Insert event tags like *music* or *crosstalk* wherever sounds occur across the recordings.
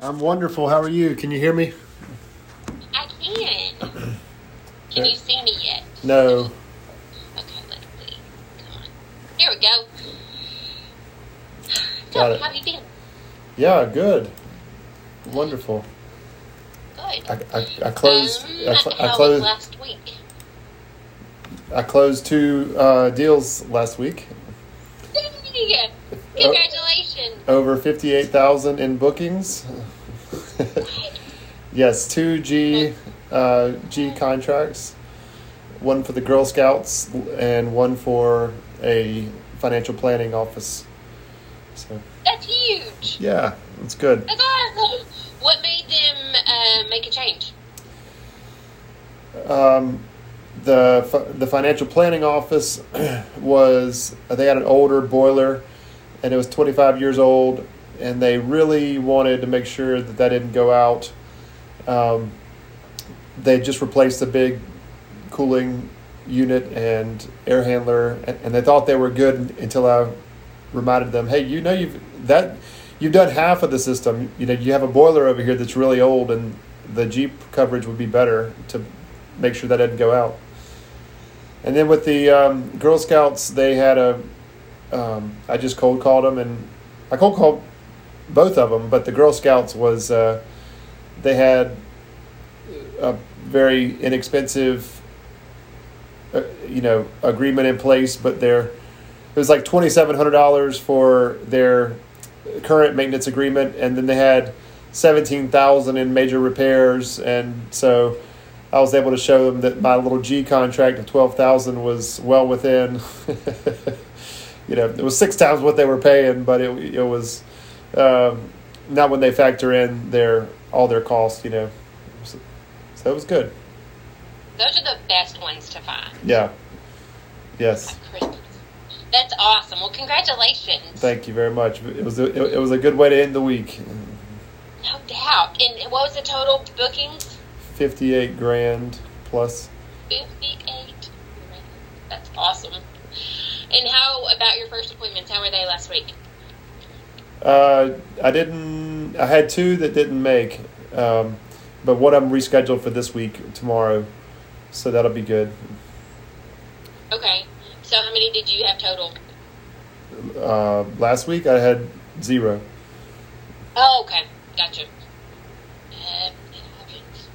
I'm wonderful. How are you? Can you hear me? I can. Can you see me yet? No. Okay, let's see. Come on. Here we go. So, Got it. how have you been? Yeah, good. Wonderful. Good. I, I, I closed. Um, I, cl- I closed. last week? I closed two uh, deals last week. Yay! Congratulations. Over fifty-eight thousand in bookings. *laughs* yes, two G uh, G contracts. One for the Girl Scouts and one for a financial planning office. So That's huge. yeah, it's good. That's awesome. What made them uh, make a change? Um, the the financial planning office *clears throat* was they had an older boiler, and it was 25 years old, and they really wanted to make sure that that didn't go out. Um, they just replaced the big cooling unit and air handler, and, and they thought they were good until I reminded them, "Hey, you know you've that you've done half of the system. You know you have a boiler over here that's really old, and the Jeep coverage would be better to make sure that didn't go out." And then with the um, Girl Scouts, they had a. Um, I just cold called them, and I cold called both of them, but the Girl Scouts was uh, they had a very inexpensive, uh, you know, agreement in place, but they're it was like twenty seven hundred dollars for their current maintenance agreement, and then they had seventeen thousand in major repairs, and so I was able to show them that my little G contract of twelve thousand was well within. *laughs* you know, it was six times what they were paying, but it it was um, not when they factor in their all their costs. You know, so, so it was good. Those are the best ones to find. Yeah. Yes. That's awesome. Well, congratulations. Thank you very much. It was a, it, it was a good way to end the week. No doubt. And what was the total bookings? Fifty eight grand plus. 58. That's awesome. And how about your first appointments? How were they last week? Uh, I didn't. I had two that didn't make, um, but one of them rescheduled for this week tomorrow, so that'll be good. Okay. So how many did you have total? Uh, last week I had zero. Oh, okay. Gotcha. Uh.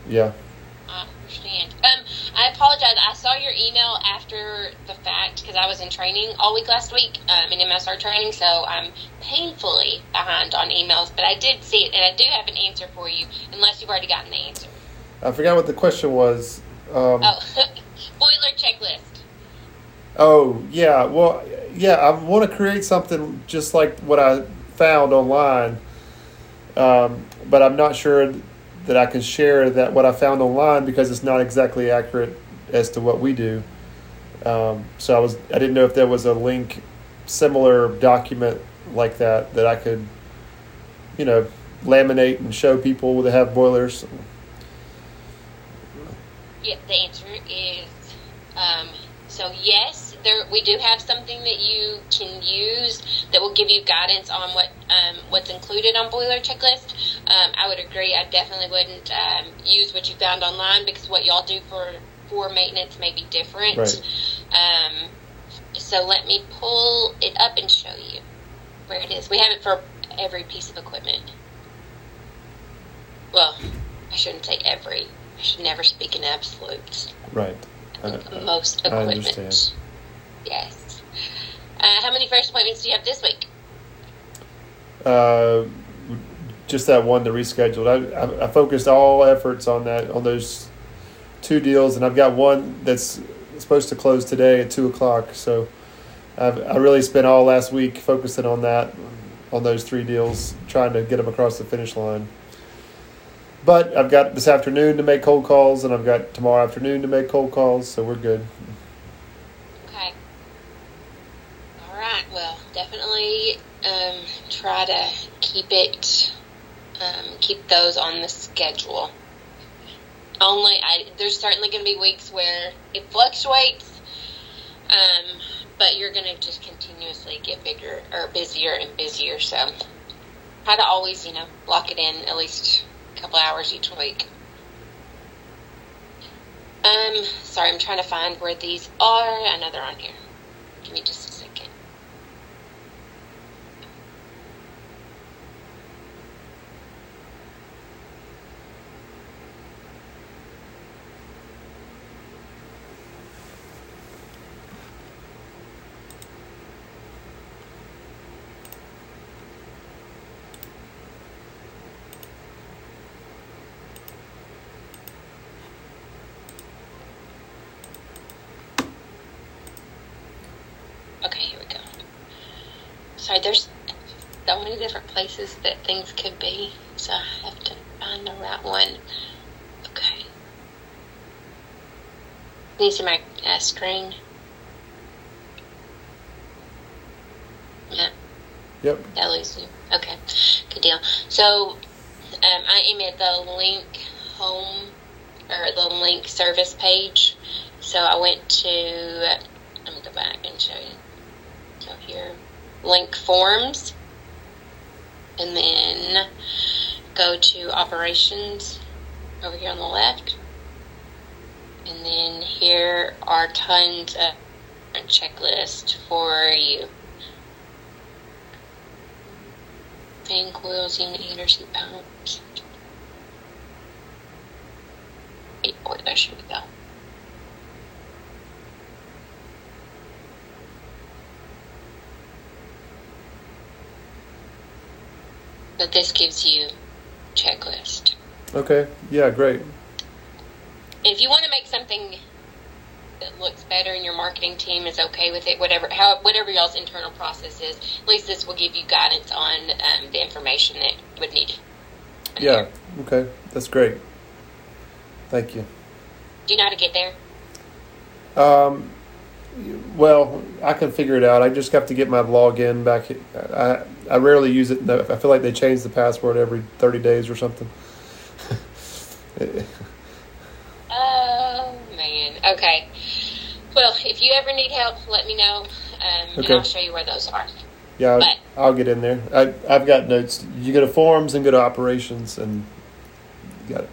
Yeah. I apologize. I saw your email after the fact because I was in training all week last week um, in MSR training, so I'm painfully behind on emails. But I did see it, and I do have an answer for you, unless you've already gotten the answer. I forgot what the question was. Um, Oh, *laughs* boiler checklist. Oh yeah, well yeah, I want to create something just like what I found online, um, but I'm not sure that I can share that what I found online because it's not exactly accurate as to what we do. Um, so I was I didn't know if there was a link, similar document like that that I could, you know, laminate and show people that have boilers. Yep, the answer is um, so yes, there we do have something that you can use that will give you guidance on what um, what's included on boiler checklist. Um, I would agree. I definitely wouldn't um, use what you found online because what y'all do for for maintenance may be different. Right. Um, so let me pull it up and show you where it is. We have it for every piece of equipment. Well, I shouldn't say every. I should never speak in absolutes. Right. I- Most I equipment. understand. Yes. Uh, how many first appointments do you have this week? Uh, just that one to rescheduled. I, I, I focused all efforts on that on those two deals, and I've got one that's supposed to close today at two o'clock. So I've I really spent all last week focusing on that, on those three deals, trying to get them across the finish line. But I've got this afternoon to make cold calls, and I've got tomorrow afternoon to make cold calls, so we're good. Okay. All right. Well, um, try to keep it, um, keep those on the schedule. Only, I, there's certainly going to be weeks where it fluctuates, um, but you're going to just continuously get bigger or busier and busier. So try to always, you know, lock it in at least a couple hours each week. Um, sorry, I'm trying to find where these are. I know they're on here. Give me just a second. Okay, here we go. Sorry, there's so many different places that things could be, so I have to find the right one. Okay. Can you see my uh, screen? Yeah. Yep. That lose you. Okay, good deal. So, um, I am at the link home or the link service page. So I went to. Let me go back and show you. So here, link forms, and then go to operations over here on the left, and then here are tons of checklist for you. fan coils, unit heaters, heat pumps. Eight boilers, here we go. But this gives you checklist. Okay. Yeah. Great. If you want to make something that looks better and your marketing team is okay with it, whatever how whatever y'all's internal process is, at least this will give you guidance on um, the information that would need. Yeah. Okay. That's great. Thank you. Do you know how to get there? Um, well, I can figure it out. I just have to get my login back. I I rarely use it. I feel like they change the password every thirty days or something. *laughs* Oh man. Okay. Well, if you ever need help, let me know, um, and I'll show you where those are. yeah, But- I'll get in there. I I've got notes. You go to forums and go to operations and you got it.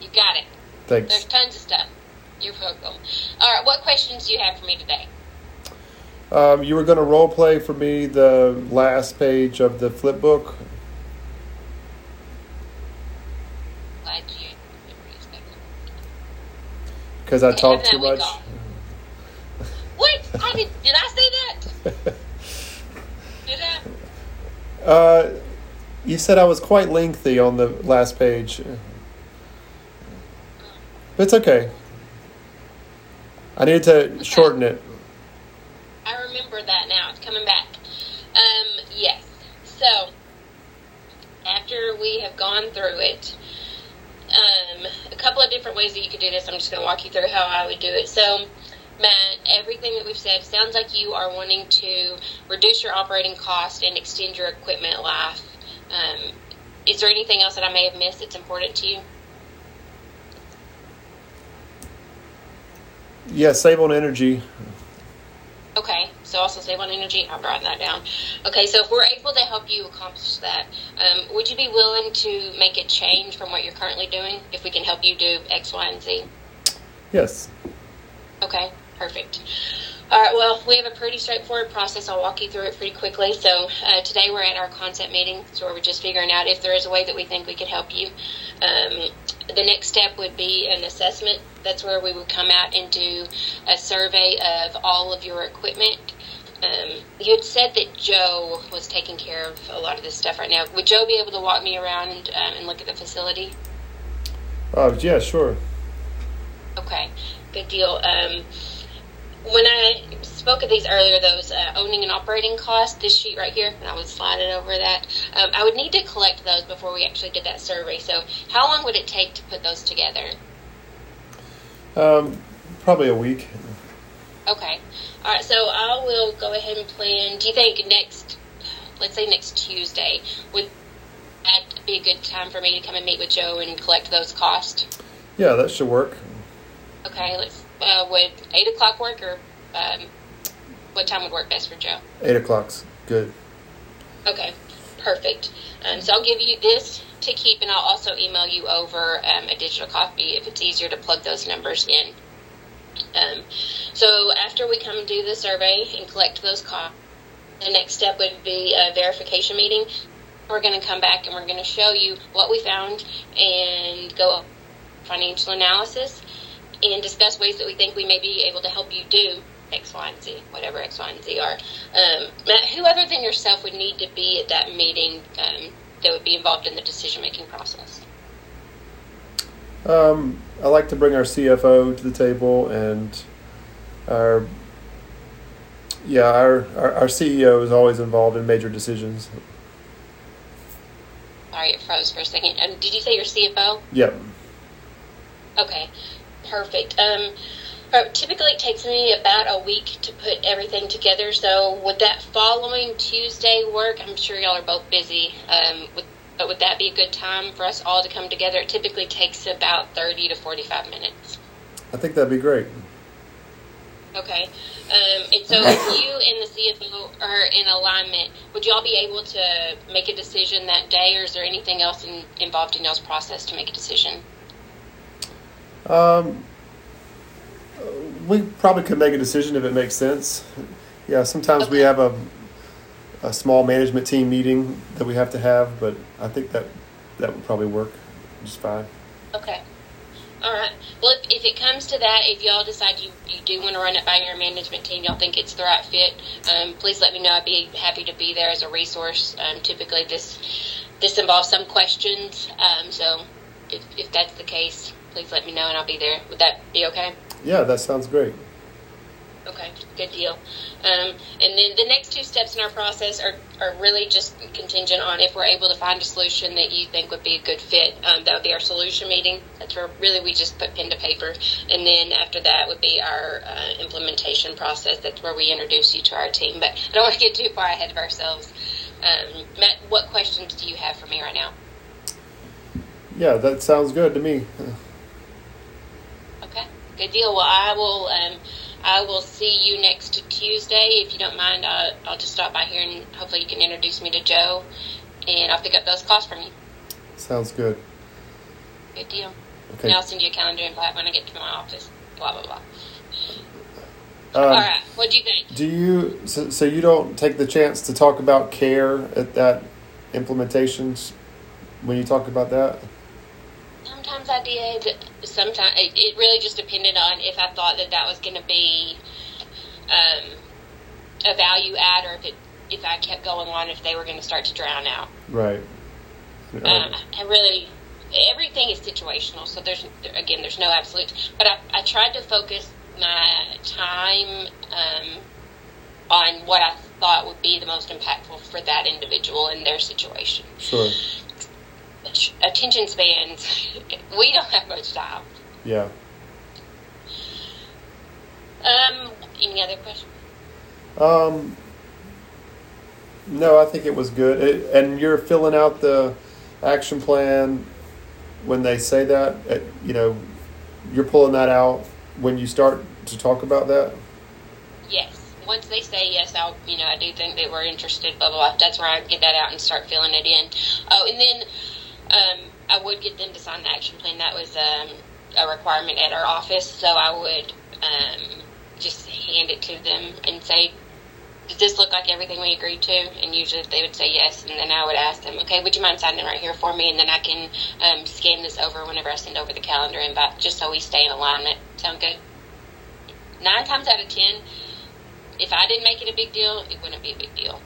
You got it. Thanks. There's tons of stuff. You're welcome. All right. What questions do you have for me today? Um, you were going to role play for me the last page of the flip book. Glad you. Because I talked too much. off. *laughs* What? I did. Did I say that? *laughs* Did I? uh, you said I was quite lengthy on the last page. It's okay. I needed to shorten it. I remember that now. It's coming back. Um, yes. So, after we have gone through it, um, a couple of different ways that you could do this. I'm just going to walk you through how I would do it. So, Matt, everything that we've said sounds like you are wanting to reduce your operating cost and extend your equipment life. Um, is there anything else that I may have missed that's important to you? Yeah, save on energy. Okay, so also save on energy. I'll write that down. Okay, so if we're able to help you accomplish that, um, would you be willing to make a change from what you're currently doing if we can help you do X, Y, and Z? Yes. Okay, perfect. All right, well, we have a pretty straightforward process. I'll walk you through it pretty quickly. So, uh, today we're at our concept meeting, so we're just figuring out if there is a way that we think we could help you. Um, the next step would be an assessment. That's where we would come out and do a survey of all of your equipment. Um, you had said that Joe was taking care of a lot of this stuff right now. Would Joe be able to walk me around um, and look at the facility? Oh, yeah, sure. Okay, good deal. When I spoke of these earlier, those uh, owning and operating costs, this sheet right here, and I would slide it over that. Um, I would need to collect those before we actually did that survey. So, how long would it take to put those together? Um, probably a week. Okay, all right. So I will go ahead and plan. Do you think next, let's say next Tuesday, would that be a good time for me to come and meet with Joe and collect those costs? Yeah, that should work. Okay, let's. Uh, would eight o'clock work, or um, what time would work best for Joe? Eight o'clock's good. Okay. Perfect. Um, so I'll give you this to keep, and I'll also email you over um, a digital copy if it's easier to plug those numbers in. Um, so after we come and do the survey and collect those costs, the next step would be a verification meeting. We're going to come back and we're going to show you what we found and go financial analysis and discuss ways that we think we may be able to help you do X, Y, and Z, whatever X, Y, and Z are. Um, who other than yourself would need to be at that meeting um, that would be involved in the decision making process? Um, I like to bring our CFO to the table and our yeah our, our, our CEO is always involved in major decisions. Sorry, it froze for a second. Um, did you say your CFO? Yep. Okay, perfect. Um, typically it takes me about a week to put everything together. So would that following Tuesday work? I'm sure y'all are both busy. Um, would, but would that be a good time for us all to come together? It typically takes about 30 to 45 minutes. I think that'd be great. Okay. Um, and so if you and the CFO are in alignment, would y'all be able to make a decision that day, or is there anything else in, involved in y'all's process to make a decision? Um, we probably could make a decision if it makes sense. Yeah, sometimes okay. we have a a small management team meeting that we have to have, but I think that that would probably work just fine. Okay. All right. Well, if, if, it comes to that, if y'all decide you, you do want to run it by your management team, y'all think it's the right fit, um, please let me know. I'd be happy to be there as a resource. Um, typically, this this involves some questions, um, so if, if that's the case, please let me know and I'll be there. Would that be okay? Yeah, that sounds great. Okay, good deal. Um, and then the next two steps in our process are, are really just contingent on if we're able to find a solution that you think would be a good fit. Um, that would be our solution meeting. That's where really we just put pen to paper. And then after that would be our uh, implementation process. That's where we introduce you to our team. But I don't want to get too far ahead of ourselves. Um, Matt, what questions do you have for me right now? Yeah, that sounds good to me. Good deal. Well, I will. Um, I will see you next Tuesday. If you don't mind, I'll, I'll just stop by here and hopefully you can introduce me to Joe, and I'll pick up those calls from you. Sounds good. Good deal. Okay. And I'll send you a calendar invite when I get to my office. Blah blah blah. Um, All right. What do you think? Do you so, so you don't take the chance to talk about care at that implementations when you talk about that? Sometimes I did. Sometimes it, it really just depended on if I thought that that was going to be um, a value add, or if it if I kept going on, if they were going to start to drown out. Right. Uh, I really everything is situational. So there's again, there's no absolute. But I, I tried to focus my time um, on what I thought would be the most impactful for that individual in their situation. Sure attention spans, *laughs* we don't have much time. Yeah. Um. Any other questions? Um. No, I think it was good. It, and you're filling out the action plan when they say that. You know, you're pulling that out when you start to talk about that. Yes. Once they say yes, I'll. You know, I do think that we're interested. Blah blah. blah. That's where I get that out and start filling it in. Oh, and then um, I would get them to sign the action plan. That was um, a requirement at our office, so I would um, just hand it to them and say, "Does this look like everything we agreed to?" And usually they would say yes, and then I would ask them, "Okay, would you mind signing right here for me?" And then I can um, scan this over whenever I send over the calendar invite, just so we stay in alignment. Sound good? Nine times out of ten, if I didn't make it a big deal, it wouldn't be a big deal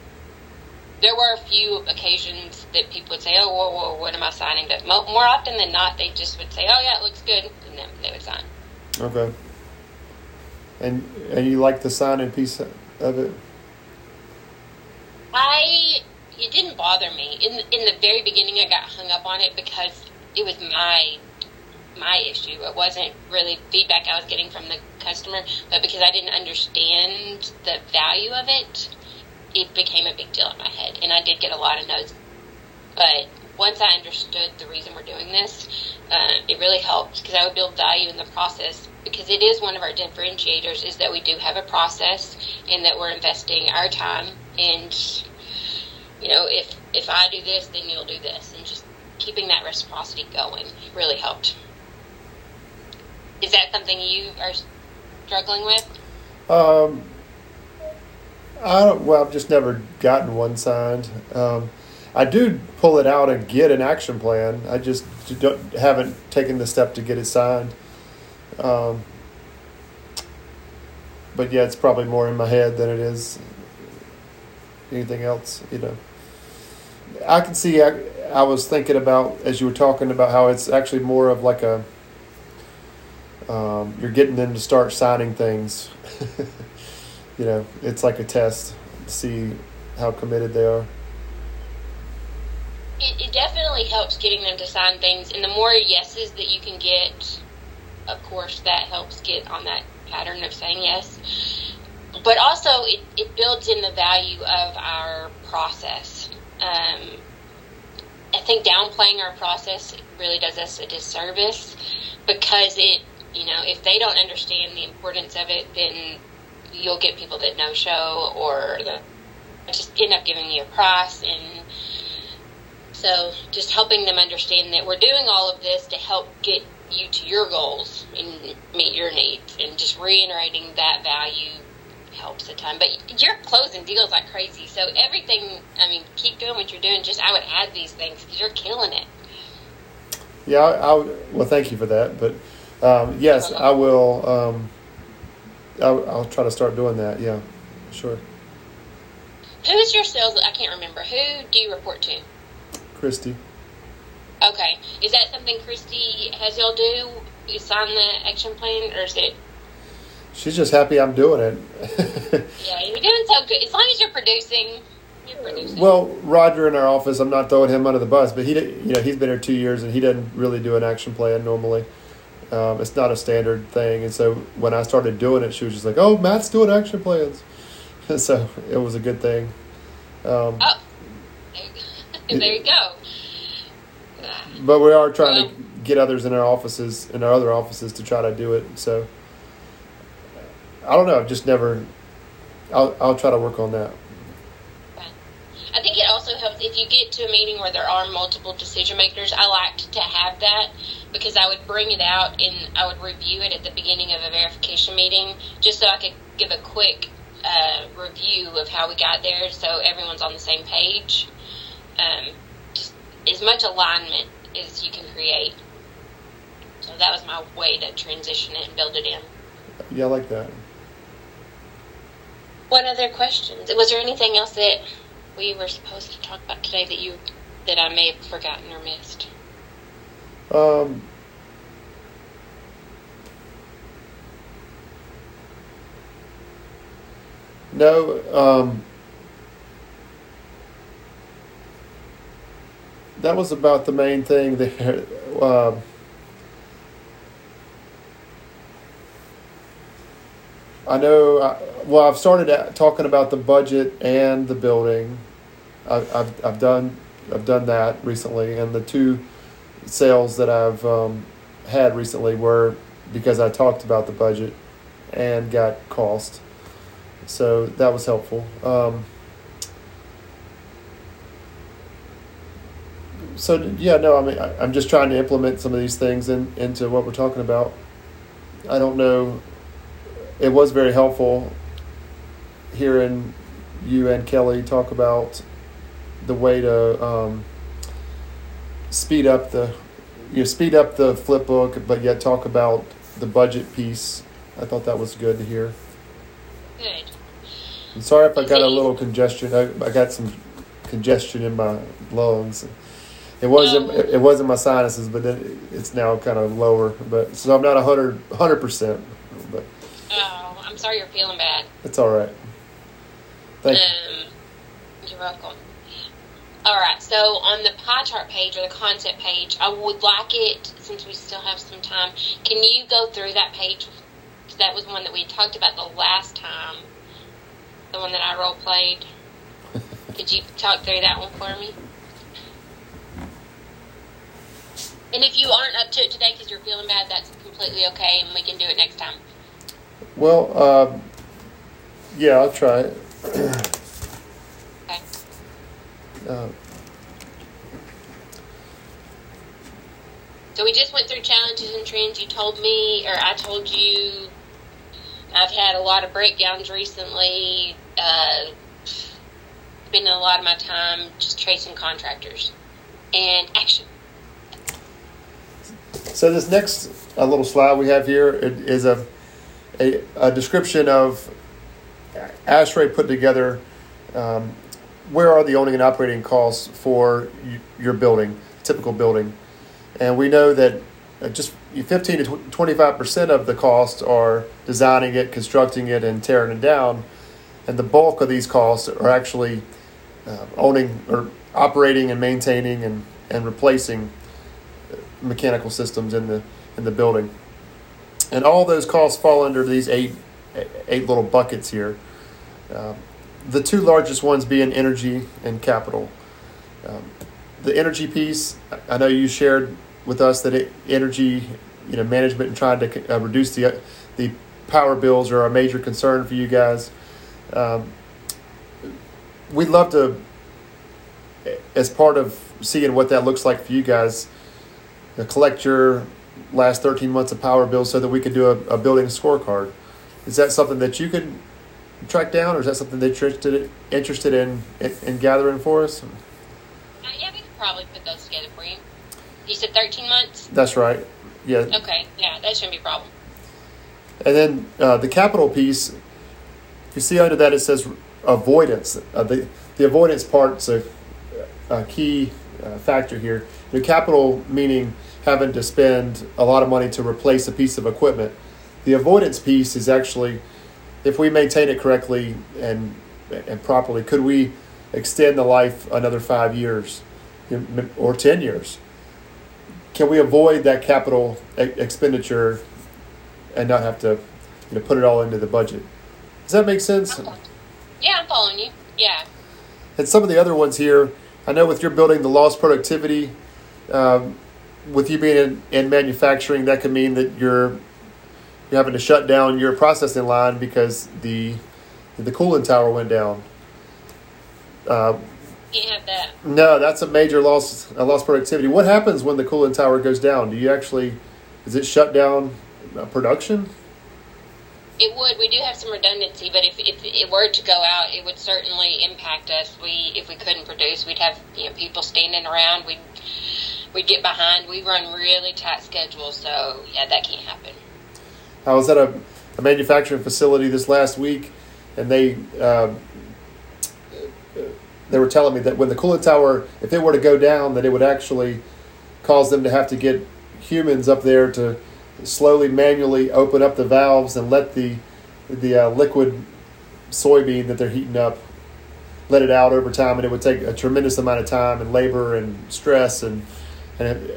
there were a few occasions that people would say, "Oh, whoa, whoa, what am I signing?" But more, more often than not, they just would say, "Oh, yeah, it looks good," and then they would sign. Okay. And and you like the signing piece of it? I it didn't bother me in in the very beginning. I got hung up on it because it was my my issue. It wasn't really feedback I was getting from the customer, but because I didn't understand the value of it, it became a big deal in my head, and I did get a lot of notes. But once I understood the reason we're doing this, uh, it really helped because I would build value in the process. Because it is one of our differentiators is that we do have a process and that we're investing our time and you know, if if I do this, then you'll do this, and just keeping that reciprocity going really helped. Is that something you are struggling with? Um, I don't. Well, I've just never gotten one signed. Um, I do pull it out and get an action plan. I just haven't taken the step to get it signed. Um, but yeah, it's probably more in my head than it is anything else. You know, I can see. I, I was thinking about as you were talking about how it's actually more of like a. Um, you're getting them to start signing things. *laughs* you know, it's like a test to see how committed they are. It, it definitely helps getting them to sign things, and the more yeses that you can get, of course, that helps get on that pattern of saying yes. But also, it, it builds in the value of our process. Um, I think downplaying our process really does us a disservice because it, you know, if they don't understand the importance of it, then you'll get people that no show or just end up giving you a price. And so just helping them understand that we're doing all of this to help get you to your goals and meet your needs. And just reiterating that value helps a ton. But you're closing deals like crazy. So everything i mean keep doing what you're doing. Just i would add these things because you're killing it. Yeah I, I, well thank you for that. But um, yes i will um, I'll, I'll try to start doing that yeah sure who's your sales i can't remember who do you report to Christy. Okay. Is that something Christy has y'all do? You sign the action plan, or is it? She's just happy I'm doing it. *laughs* yeah, you're doing so good. As long as you're producing, you're producing. Well, Roger in our office, I'm not throwing him under the bus, but he, you know, he's been here two years and he doesn't really do an action plan normally. Um, it's not a standard thing, and so when I started doing it, she was just like, "Oh, Matt's doing action plans," *laughs* so it was a good thing. Um, oh, there you go. But we are trying well, to get others in our offices, in our other offices, to try to do it. So I don't know. I've Just never. I'll I'll try to work on that. I think it also helps if you get to a meeting where there are multiple decision makers. I liked to have that because I would bring it out and I would review it at the beginning of a verification meeting just so I could give a quick uh, review of how we got there so everyone's on the same page um, just as much alignment as you can create. So that was my way to transition it and build it in. Yeah, I like that. What other questions? Was there anything else that we were supposed to talk about today that you that I may have forgotten or missed? Um. No, um, that was about the main thing there. *laughs* Uh, I know. I, well, I've started talking about the budget and the building. I've, I've, I've done I've done that recently, and the two sales that I've um, had recently were because I talked about the budget and got cost. So that was helpful. Um, so yeah, no, I mean, I, am just trying to implement some of these things in, into what we're talking about. I don't know. It was very helpful hearing you and Kelly talk about the way to um, speed up the you know, speed up the flip book, but yet talk about the budget piece. I thought that was good to hear. Good. I'm sorry if I got a little congestion. I, I got some congestion in my lungs. It wasn't. Um, it wasn't my sinuses, but then it's now kind of lower. But so I'm not hundred hundred percent. But oh, I'm sorry you're feeling bad. It's all right. Thank um, you. You're welcome. All right. So on the pie chart page or the concept page, I would like it since we still have some time. Can you go through that page? That was one that we talked about the last time. The one that I role played. *laughs* Could you talk through that one for me? And if you aren't up to it today because you're feeling bad, that's completely okay, and we can do it next time. Well, um, yeah, I'll try it. *clears throat* So we just went through challenges and trends. You told me, or I told you, I've had a lot of breakdowns recently. Uh, spending a lot of my time just tracing contractors and action. So this next uh, little slide we have here is a, a, a description of ASHRAE put together. Um, where are the owning and operating costs for your building, typical building? And we know that uh, just 15 to 25 percent of the costs are designing it, constructing it, and tearing it down. And the bulk of these costs are actually uh, owning or operating and maintaining and, and replacing mechanical systems in the in the building. And all those costs fall under these eight eight little buckets here. Um, the two largest ones being energy and capital. Um, the energy piece, I know you shared with us that it, energy, you know, management and trying to uh, reduce the the power bills are a major concern for you guys. Um, we'd love to, as part of seeing what that looks like for you guys, uh, collect your last 13 months of power bills so that we could do a, a building scorecard. Is that something that you can track down, or is that something that you're interested interested in, in, in gathering for us? Uh, yeah, we could probably put those together for you. You said 13 months? That's right. Yeah. Okay, yeah, that shouldn't be a problem. And then uh, the capital piece, you see under that it says avoidance. Uh, the, the avoidance part's a, a key uh, factor here. The capital meaning having to spend a lot of money to replace a piece of equipment. The avoidance piece is actually if we maintain it correctly and and properly, could we extend the life another five years or ten years? Can we avoid that capital expenditure and not have to you know, put it all into the budget? Does that make sense? Yeah, I'm following you. Yeah. And some of the other ones here, I know with your building, the lost productivity, um, with you being in, in manufacturing, that could mean that you're you're having to shut down your processing line because the the cooling tower went down. Uh, Can't have that. No, that's a major loss a lost productivity. What happens when the cooling tower goes down? Do you actually is it shut down uh, production? It would. We do have some redundancy, but if, if it were to go out, it would certainly impact us. We if we couldn't produce, we'd have you know people standing around. We'd we'd get behind. We run really tight schedules, so yeah, that can't happen. I was at a, a manufacturing facility this last week, and they uh, they were telling me that when the cooling tower, if it were to go down, that it would actually cause them to have to get humans up there to slowly manually open up the valves and let the the uh, liquid soybean that they're heating up let it out over time, and it would take a tremendous amount of time and labor and stress and and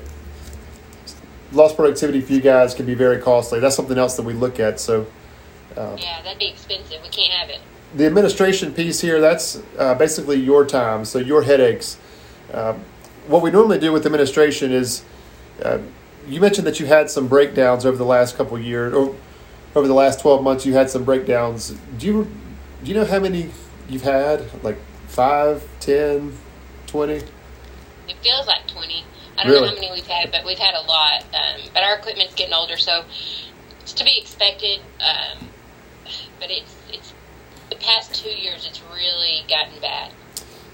lost productivity for you guys can be very costly. That's something else that we look at. So, uh, yeah, that'd be expensive. We can't have it. The administration piece here, that's uh, basically your time, so your headaches. Uh, what we normally do with administration is, uh, you mentioned that you had some breakdowns over the last couple years, or over the last twelve months, you had some breakdowns. Do you do you know how many you've had? Like five, ten, twenty? It feels like twenty. I don't really? know how many we've had, but we've had a lot. Um, but our equipment's getting older, so it's to be expected. Um, but it's it's the past two years, it's really gotten bad.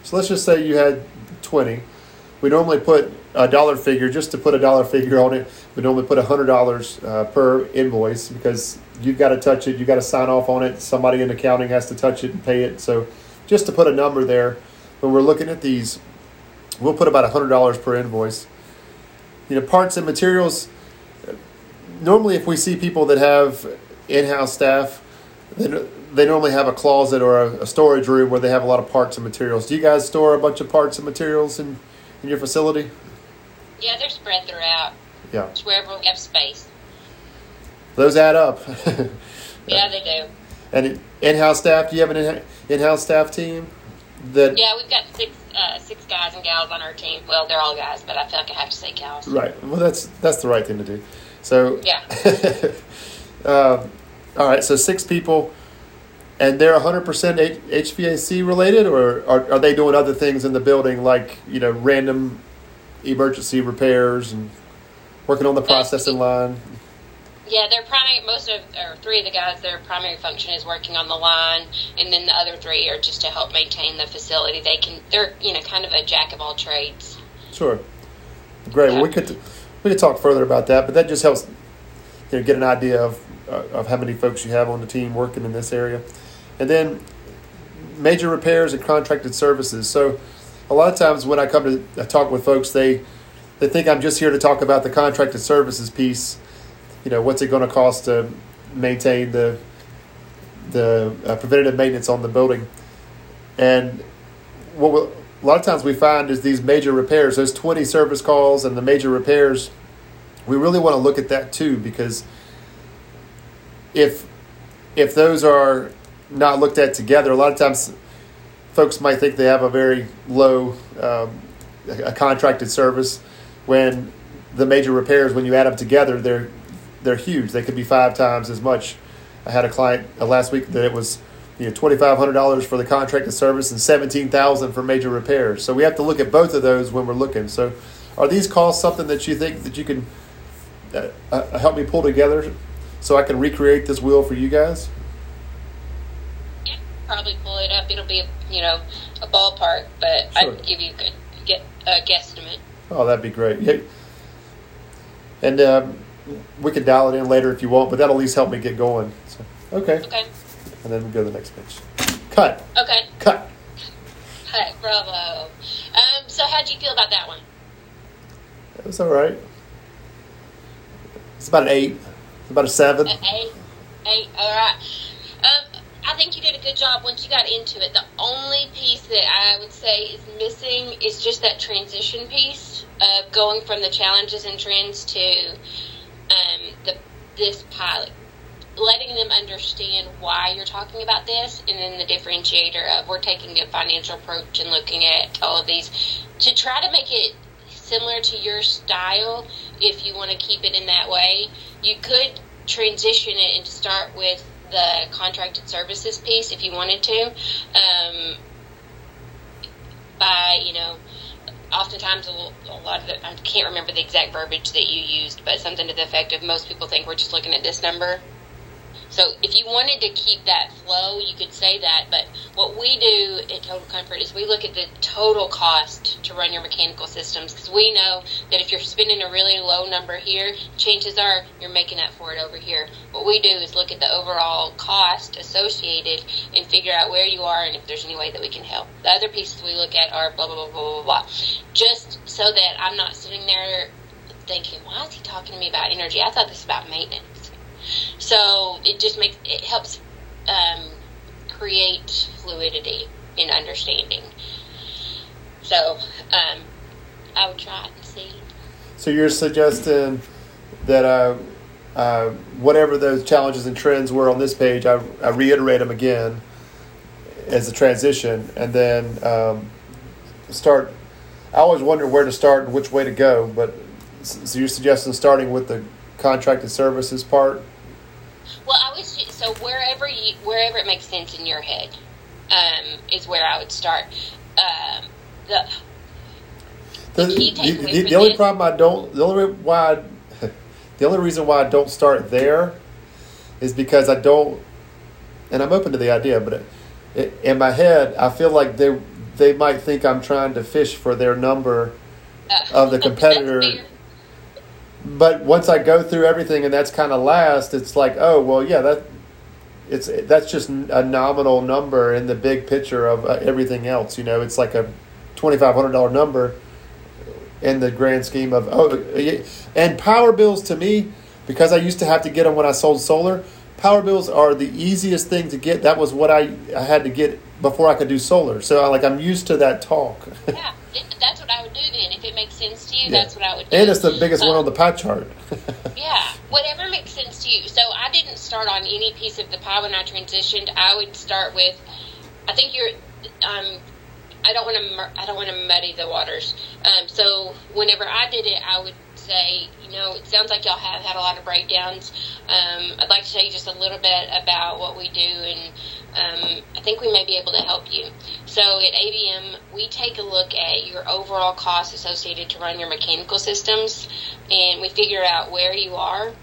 So let's just say you had twenty. We normally put a dollar figure just to put a dollar figure on it. We normally put a hundred dollars uh, per invoice because you've got to touch it, you've got to sign off on it. Somebody in accounting has to touch it and pay it. So just to put a number there, when we're looking at these, we'll put about a hundred dollars per invoice you know, parts and materials. Normally, if we see people that have in-house staff, then they normally have a closet or a, a, storage room where they have a lot of parts and materials. Do you guys store a bunch of parts and materials in, in your facility? Yeah, they're spread throughout. Yeah. It's wherever we have space. Those add up. *laughs* yeah, they do. And in-house staff? Do you have an in-house staff team? That yeah, we've got six uh, six guys and gals on our team. Well, they're all guys, but I feel like I have to say gals. Right. Well, that's that's the right thing to do. So yeah. *laughs* um, all right. So six people, And they're 100% HVAC related, or are, are they doing other things in the building, like you know, random emergency repairs and working on the processing line? Yeah, their primary most of or three of the guys, their primary function is working on the line, and then the other three are just to help maintain the facility. They can they're you know kind of a jack of all trades. Sure, great. Yeah. Well, we could we could talk further about that, but that just helps you know get an idea of uh, of how many folks you have on the team working in this area, and then major repairs and contracted services. So a lot of times when I come to I talk with folks, they they think I'm just here to talk about the contracted services piece you know, what's it going to cost to maintain the the uh, preventative maintenance on the building? And what we, a lot of times we find is these major repairs, those 20 service calls and the major repairs, we really want to look at that too because if if those are not looked at together, a lot of times folks might think they have a very low um, a contracted service when the major repairs when you add them together they're they're huge. They could be five times as much. I had a client uh, last week that it was you know twenty five hundred dollars for the contracted service and seventeen thousand for major repairs. So we have to look at both of those when we're looking. So are these costs something that you think that you can uh, uh, help me pull together so I can recreate this wheel for you guys? Yeah, probably pull it up. It'll be you know a ballpark, but sure. I'd give you a good get a guesstimate. Oh, that'd be great. Yeah. And um, we can dial it in later if you want, but that'll at least help me get going. So, okay. Okay. And then we go to the next page. Cut. Okay. Cut. Cut. Bravo. Um, so how'd you feel about that one? It was all right. It's about an eight. It's about a seven. An eight. Eight. All right. Um, I think you did a good job once you got into it. The only piece that I would say is missing is just that transition piece of going from the challenges and trends to um, the this pilot, letting them understand why you're talking about this, and then the differentiator of we're taking a financial approach and looking at all of these to try to make it similar to your style. If you want to keep it in that way, you could transition it and start with the contracted services piece if you wanted to. Um, by you know oftentimes a, lot of the, I can't remember the exact verbiage that you used, but something to the effect of most people think we're just looking at this number so if you wanted to keep that flow, you could say that. But what we do at Total Comfort is we look at the total cost to run your mechanical systems because we know that if you're spending a really low number here, chances are you're making up for it over here. What we do is look at the overall cost associated and figure out where you are and if there's any way that we can help. The other pieces we look at are blah, blah, blah, blah, blah, blah. Just so that I'm not sitting there thinking, why is he talking to me about energy? I thought this was about maintenance. So it just makes it helps um, create fluidity in understanding. So um, I would try and see. So you're suggesting that uh, uh, whatever those challenges and trends were on this page, I, I reiterate them again as a transition, and then um, start. I always wonder where to start and which way to go, but so you're suggesting starting with the contracted services part well, I was so wherever you wherever it makes sense in your head um, is where I would start. Um, the the, the, the, the only problem I don't the only why I, *laughs* the only reason why I don't start there is because I don't and I'm open to the idea, but it, it, in my head I feel like they they might think I'm trying to fish for their number uh, of the *laughs* competitor but once I go through everything and that's kind of last, it's like, oh well, yeah, that it's that's just a nominal number in the big picture of uh, everything else. You know, it's like a twenty five hundred dollar number in the grand scheme of oh, and power bills to me because I used to have to get them when I sold solar. Power bills are the easiest thing to get. That was what I, I had to get before I could do solar. So I, like I'm used to that talk. yeah, what I would do then. If it makes sense to you, yeah. that's what I would do. And it's the biggest one on the pie chart. *laughs* yeah, whatever makes sense to you. So I didn't start on any piece of the pie when I transitioned. I would start with, I think you're. Um, I don't want to. I don't want to muddy the waters. Um, so whenever I did it, I would say, you know, it sounds like y'all have had a lot of breakdowns. Um, I'd like to tell you just a little bit about what we do and um, I think we may be able to help you. So at ABM, we take a look at your overall costs associated to run your mechanical systems, and we figure out where you are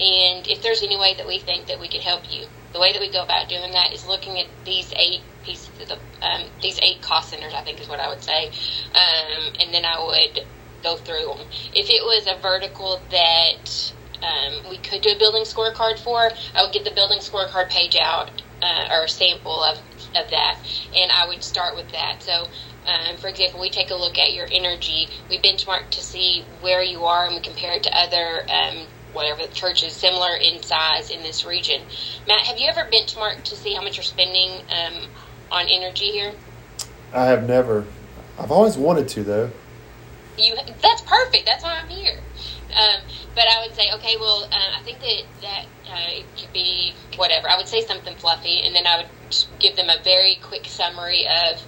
and if there's any way that we think that we could help you. The way that we go about doing that is looking at these eight pieces of the, um, these eight cost centers, I think is what I would say, um, and then I would go through them. If it was a vertical that um, we could do a building scorecard for, I would get the building scorecard page out uh, or a sample of, of that, and I would start with that. So, um, for example, we take a look at your energy. We benchmark to see where you are, and we compare it to other um, whatever the church is similar in size in this region. Matt, have you ever benchmarked to see how much you're spending um, on energy here? I have never. I've always wanted to though. You that's perfect. That's why I'm here. Um, but I would say, okay, well, uh, I think that that uh, it could be whatever. I would say something fluffy, and then I would give them a very quick summary of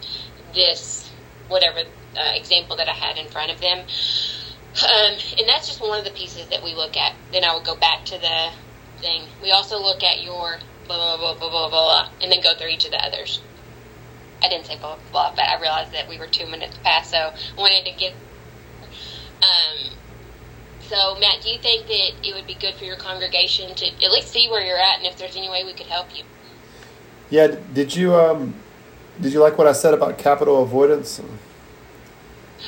this whatever uh, example that I had in front of them. Um, and that's just one of the pieces that we look at. Then I would go back to the thing. We also look at your blah, blah, blah, blah, blah, blah, and then go through each of the others. I didn't say blah, blah, but I realized that we were two minutes past, so I wanted to get. Um, so, Matt, do you think that it would be good for your congregation to at least see where you're at and if there's any way we could help you? Yeah, did you um, did you like what I said about capital avoidance?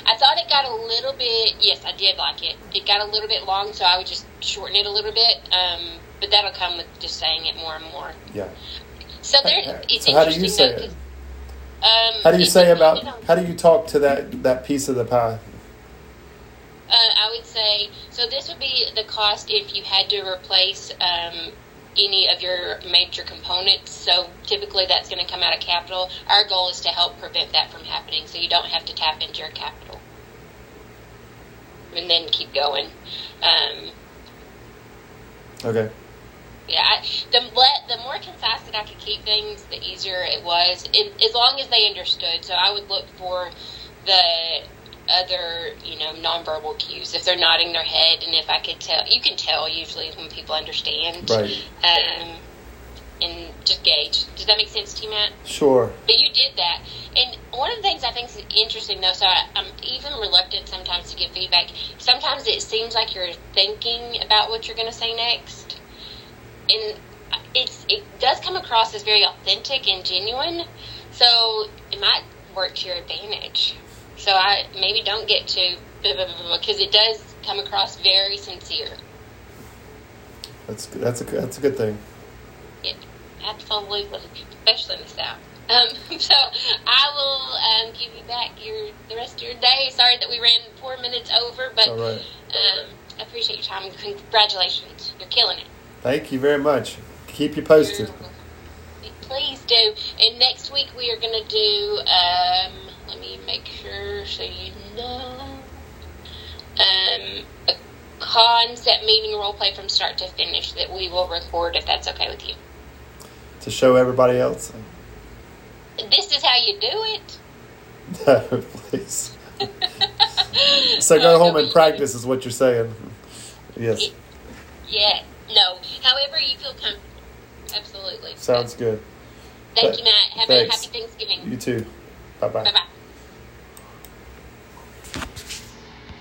I thought it got a little bit. Yes, I did like it. It got a little bit long, so I would just shorten it a little bit. Um, but that'll come with just saying it more and more. Yeah. So there. It's so how do you say though, it? Um, How do you say about? You know, How do you talk to that that piece of the pie? uh, I would say so. This would be the cost if you had to replace um, any of your major components. So typically that's going to come out of capital. Our goal is to help prevent that from happening, so you don't have to tap into your capital, and then keep going. Um, Okay. Yeah, I, the le- the more concise that I could keep things, the easier it was. It, as long as they understood. So I would look for the other, you know, nonverbal cues. If they're nodding their head, and if I could tell, you can tell usually when people understand. Right. Um, and just gauge. Does that make sense to you, Matt? Sure. But you did that. And one of the things I think is interesting, though, so I, I'm even reluctant sometimes to give feedback. Sometimes it seems like you're thinking about what you're going to say next. And it's it does come across as very authentic and genuine. So it might work to your advantage. So I maybe don't get to because it does come across very sincere. That's. That's a that's a good thing. It, absolutely, especially in the South. Um, *laughs* so I will um, give you back your the rest of your day. Sorry that we ran four minutes over, but It's all right. um, I appreciate your time. Congratulations, you're killing it. Thank you very much. Keep you posted. Please do. And next week we are going to do. Let me make sure so you know. Um, a concept meeting role play from start to finish that we will record if that's okay with you. To show everybody else. This is how you do it. No, *laughs* please. So go home and practice is what you're saying. Yes. Yeah. No. However you feel comfortable. Absolutely. Sounds good. Thank you, Matt. Have a happy Thanksgiving. You too. 拜拜。